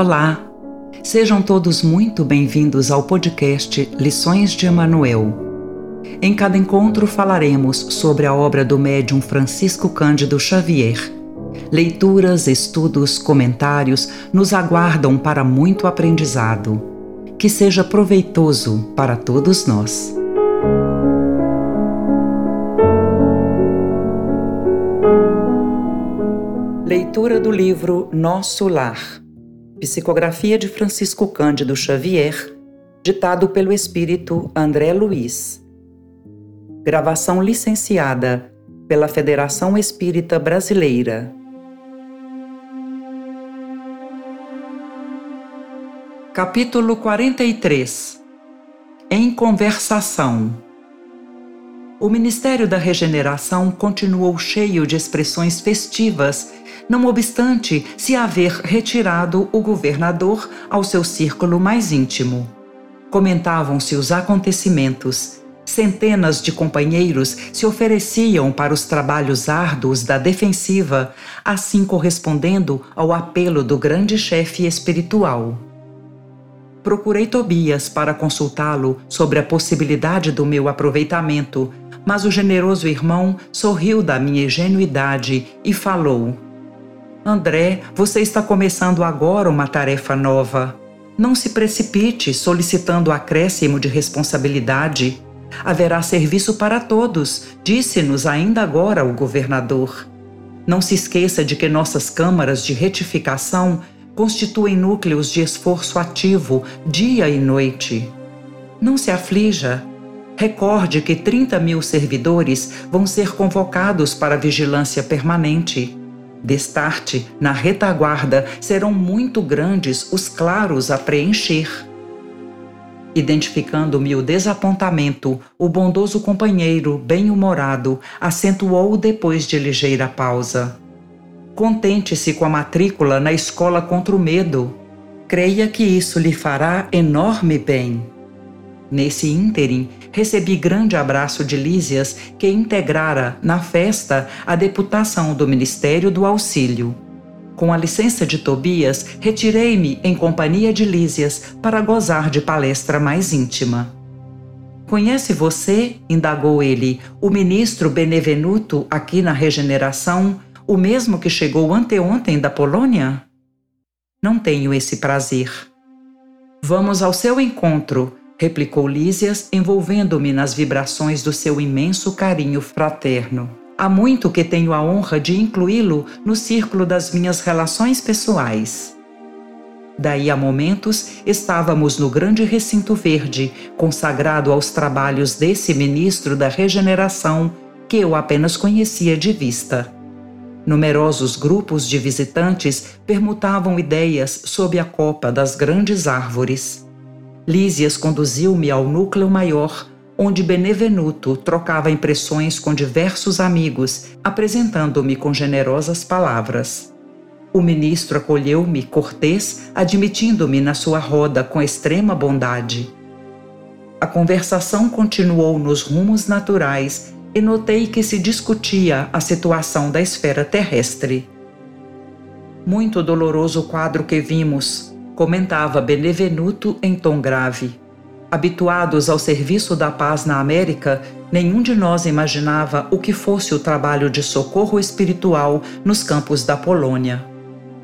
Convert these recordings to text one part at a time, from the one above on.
Olá! Sejam todos muito bem-vindos ao podcast Lições de Emanuel. Em cada encontro falaremos sobre a obra do médium Francisco Cândido Xavier. Leituras, estudos, comentários nos aguardam para muito aprendizado. Que seja proveitoso para todos nós. Leitura do livro Nosso Lar Psicografia de Francisco Cândido Xavier, ditado pelo espírito André Luiz. Gravação licenciada pela Federação Espírita Brasileira. Capítulo 43 Em Conversação o Ministério da Regeneração continuou cheio de expressões festivas não obstante se haver retirado o governador ao seu círculo mais íntimo. Comentavam-se os acontecimentos. Centenas de companheiros se ofereciam para os trabalhos árduos da defensiva, assim correspondendo ao apelo do grande chefe espiritual. Procurei Tobias para consultá-lo sobre a possibilidade do meu aproveitamento, mas o generoso irmão sorriu da minha ingenuidade e falou: André, você está começando agora uma tarefa nova. Não se precipite solicitando acréscimo de responsabilidade. Haverá serviço para todos, disse-nos ainda agora o governador. Não se esqueça de que nossas câmaras de retificação constituem núcleos de esforço ativo dia e noite. Não se aflija. Recorde que 30 mil servidores vão ser convocados para vigilância permanente. Destarte, na retaguarda, serão muito grandes os claros a preencher. Identificando-me o desapontamento, o bondoso companheiro, bem-humorado, acentuou depois de ligeira pausa. Contente-se com a matrícula na escola contra o medo. Creia que isso lhe fará enorme bem. Nesse ínterim, recebi grande abraço de Lísias, que integrara na festa a deputação do Ministério do Auxílio. Com a licença de Tobias, retirei-me em companhia de Lísias para gozar de palestra mais íntima. Conhece você, indagou ele, o ministro Benevenuto aqui na Regeneração, o mesmo que chegou anteontem da Polônia? Não tenho esse prazer. Vamos ao seu encontro, replicou Lísias, envolvendo-me nas vibrações do seu imenso carinho fraterno. Há muito que tenho a honra de incluí-lo no círculo das minhas relações pessoais. Daí a momentos estávamos no grande recinto verde, consagrado aos trabalhos desse ministro da regeneração que eu apenas conhecia de vista. Numerosos grupos de visitantes permutavam ideias sob a copa das grandes árvores. Lísias conduziu-me ao núcleo maior, onde Benevenuto trocava impressões com diversos amigos, apresentando-me com generosas palavras. O ministro acolheu-me cortês, admitindo-me na sua roda com extrema bondade. A conversação continuou nos rumos naturais e notei que se discutia a situação da esfera terrestre. Muito doloroso o quadro que vimos, comentava Benevenuto em tom grave. Habituados ao serviço da paz na América, nenhum de nós imaginava o que fosse o trabalho de socorro espiritual nos campos da Polônia.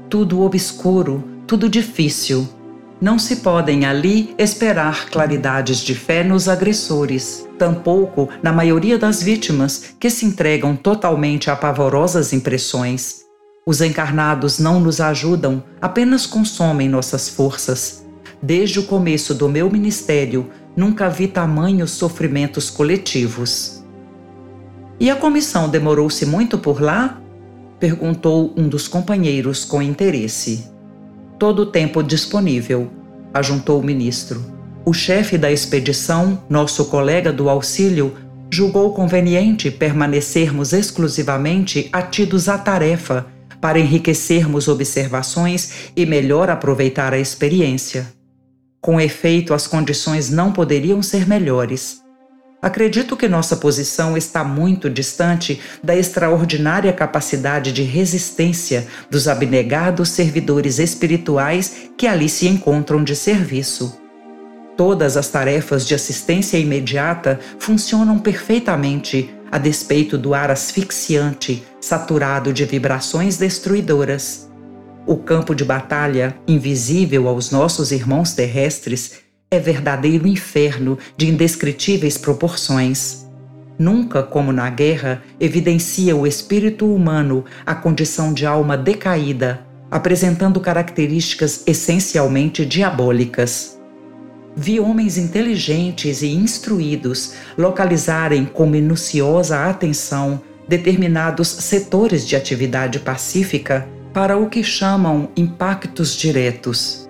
Tudo obscuro, tudo difícil. Não se podem ali esperar claridades de fé nos agressores, tampouco na maioria das vítimas que se entregam totalmente a pavorosas impressões. Os encarnados não nos ajudam, apenas consomem nossas forças. Desde o começo do meu ministério, nunca vi tamanhos sofrimentos coletivos. E a comissão demorou-se muito por lá? perguntou um dos companheiros com interesse. Todo o tempo disponível, ajuntou o ministro. O chefe da expedição, nosso colega do auxílio, julgou conveniente permanecermos exclusivamente atidos à tarefa para enriquecermos observações e melhor aproveitar a experiência. Com efeito, as condições não poderiam ser melhores. Acredito que nossa posição está muito distante da extraordinária capacidade de resistência dos abnegados servidores espirituais que ali se encontram de serviço. Todas as tarefas de assistência imediata funcionam perfeitamente, a despeito do ar asfixiante, saturado de vibrações destruidoras. O campo de batalha, invisível aos nossos irmãos terrestres, é verdadeiro inferno de indescritíveis proporções. Nunca, como na guerra, evidencia o espírito humano a condição de alma decaída, apresentando características essencialmente diabólicas. Vi homens inteligentes e instruídos localizarem com minuciosa atenção determinados setores de atividade pacífica para o que chamam impactos diretos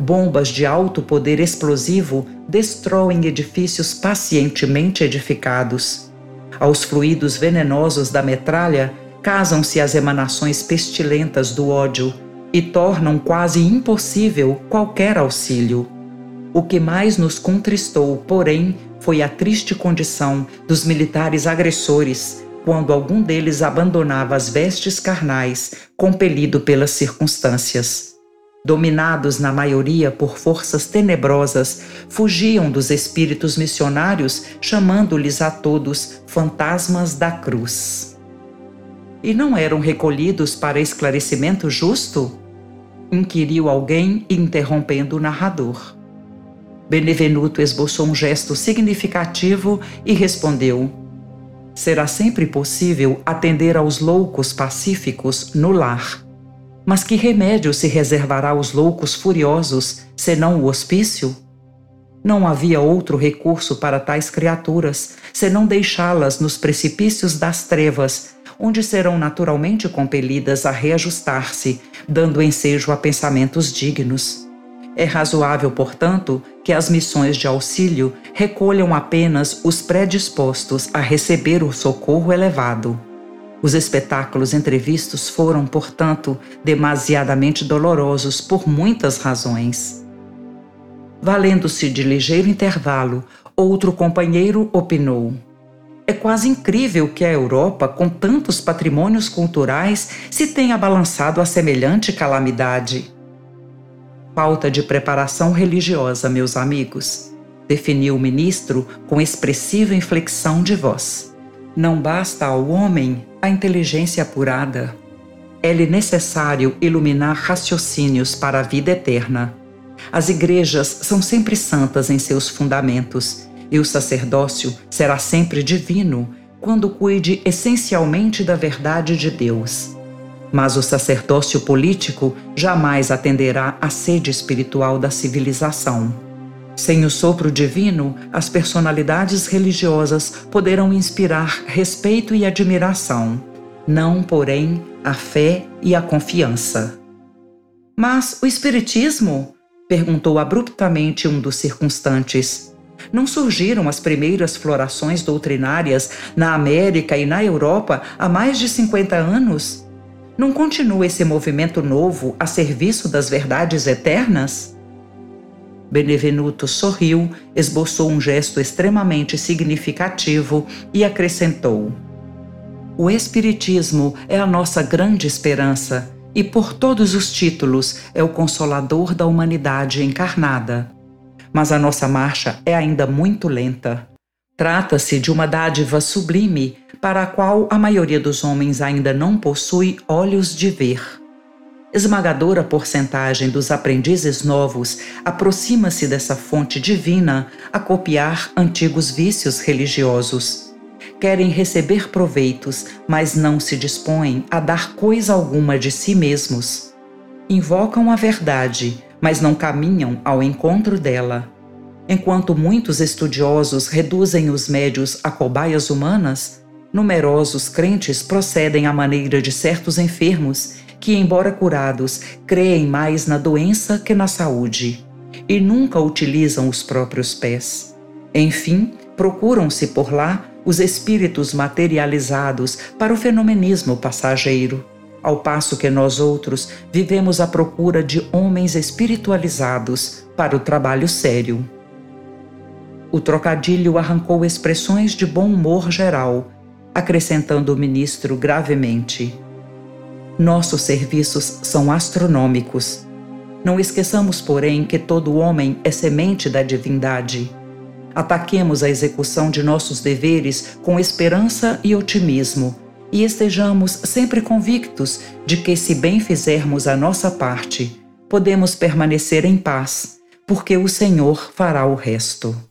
Bombas de alto poder explosivo destroem edifícios pacientemente edificados. Aos fluidos venenosos da metralha casam-se as emanações pestilentas do ódio e tornam quase impossível qualquer auxílio. O que mais nos contristou, porém, foi a triste condição dos militares agressores quando algum deles abandonava as vestes carnais, compelido pelas circunstâncias dominados na maioria por forças tenebrosas, fugiam dos espíritos missionários, chamando-lhes a todos fantasmas da cruz. E não eram recolhidos para esclarecimento justo? inquiriu alguém, interrompendo o narrador. Benevenuto esboçou um gesto significativo e respondeu: Será sempre possível atender aos loucos pacíficos no lar mas que remédio se reservará aos loucos furiosos, senão o hospício? Não havia outro recurso para tais criaturas, senão deixá-las nos precipícios das trevas, onde serão naturalmente compelidas a reajustar-se, dando ensejo a pensamentos dignos. É razoável, portanto, que as missões de auxílio recolham apenas os predispostos a receber o socorro elevado. Os espetáculos entrevistos foram, portanto, demasiadamente dolorosos por muitas razões. Valendo-se de ligeiro intervalo, outro companheiro opinou: É quase incrível que a Europa, com tantos patrimônios culturais, se tenha balançado a semelhante calamidade. Falta de preparação religiosa, meus amigos, definiu o ministro com expressiva inflexão de voz. Não basta ao homem a inteligência apurada. É-lhe necessário iluminar raciocínios para a vida eterna. As igrejas são sempre santas em seus fundamentos, e o sacerdócio será sempre divino quando cuide essencialmente da verdade de Deus. Mas o sacerdócio político jamais atenderá à sede espiritual da civilização. Sem o sopro divino, as personalidades religiosas poderão inspirar respeito e admiração, não, porém, a fé e a confiança. Mas o Espiritismo? perguntou abruptamente um dos circunstantes. Não surgiram as primeiras florações doutrinárias na América e na Europa há mais de 50 anos? Não continua esse movimento novo a serviço das verdades eternas? Benevenuto sorriu, esboçou um gesto extremamente significativo e acrescentou: O Espiritismo é a nossa grande esperança e, por todos os títulos, é o consolador da humanidade encarnada. Mas a nossa marcha é ainda muito lenta. Trata-se de uma dádiva sublime para a qual a maioria dos homens ainda não possui olhos de ver. Esmagadora porcentagem dos aprendizes novos aproxima-se dessa fonte divina a copiar antigos vícios religiosos. Querem receber proveitos, mas não se dispõem a dar coisa alguma de si mesmos. Invocam a verdade, mas não caminham ao encontro dela. Enquanto muitos estudiosos reduzem os médios a cobaias humanas, numerosos crentes procedem à maneira de certos enfermos que, embora curados, creem mais na doença que na saúde e nunca utilizam os próprios pés. Enfim, procuram-se por lá os espíritos materializados para o fenomenismo passageiro, ao passo que nós outros vivemos à procura de homens espiritualizados para o trabalho sério. O trocadilho arrancou expressões de bom humor geral, acrescentando o ministro gravemente. Nossos serviços são astronômicos. Não esqueçamos, porém, que todo homem é semente da divindade. Ataquemos a execução de nossos deveres com esperança e otimismo e estejamos sempre convictos de que, se bem fizermos a nossa parte, podemos permanecer em paz, porque o Senhor fará o resto.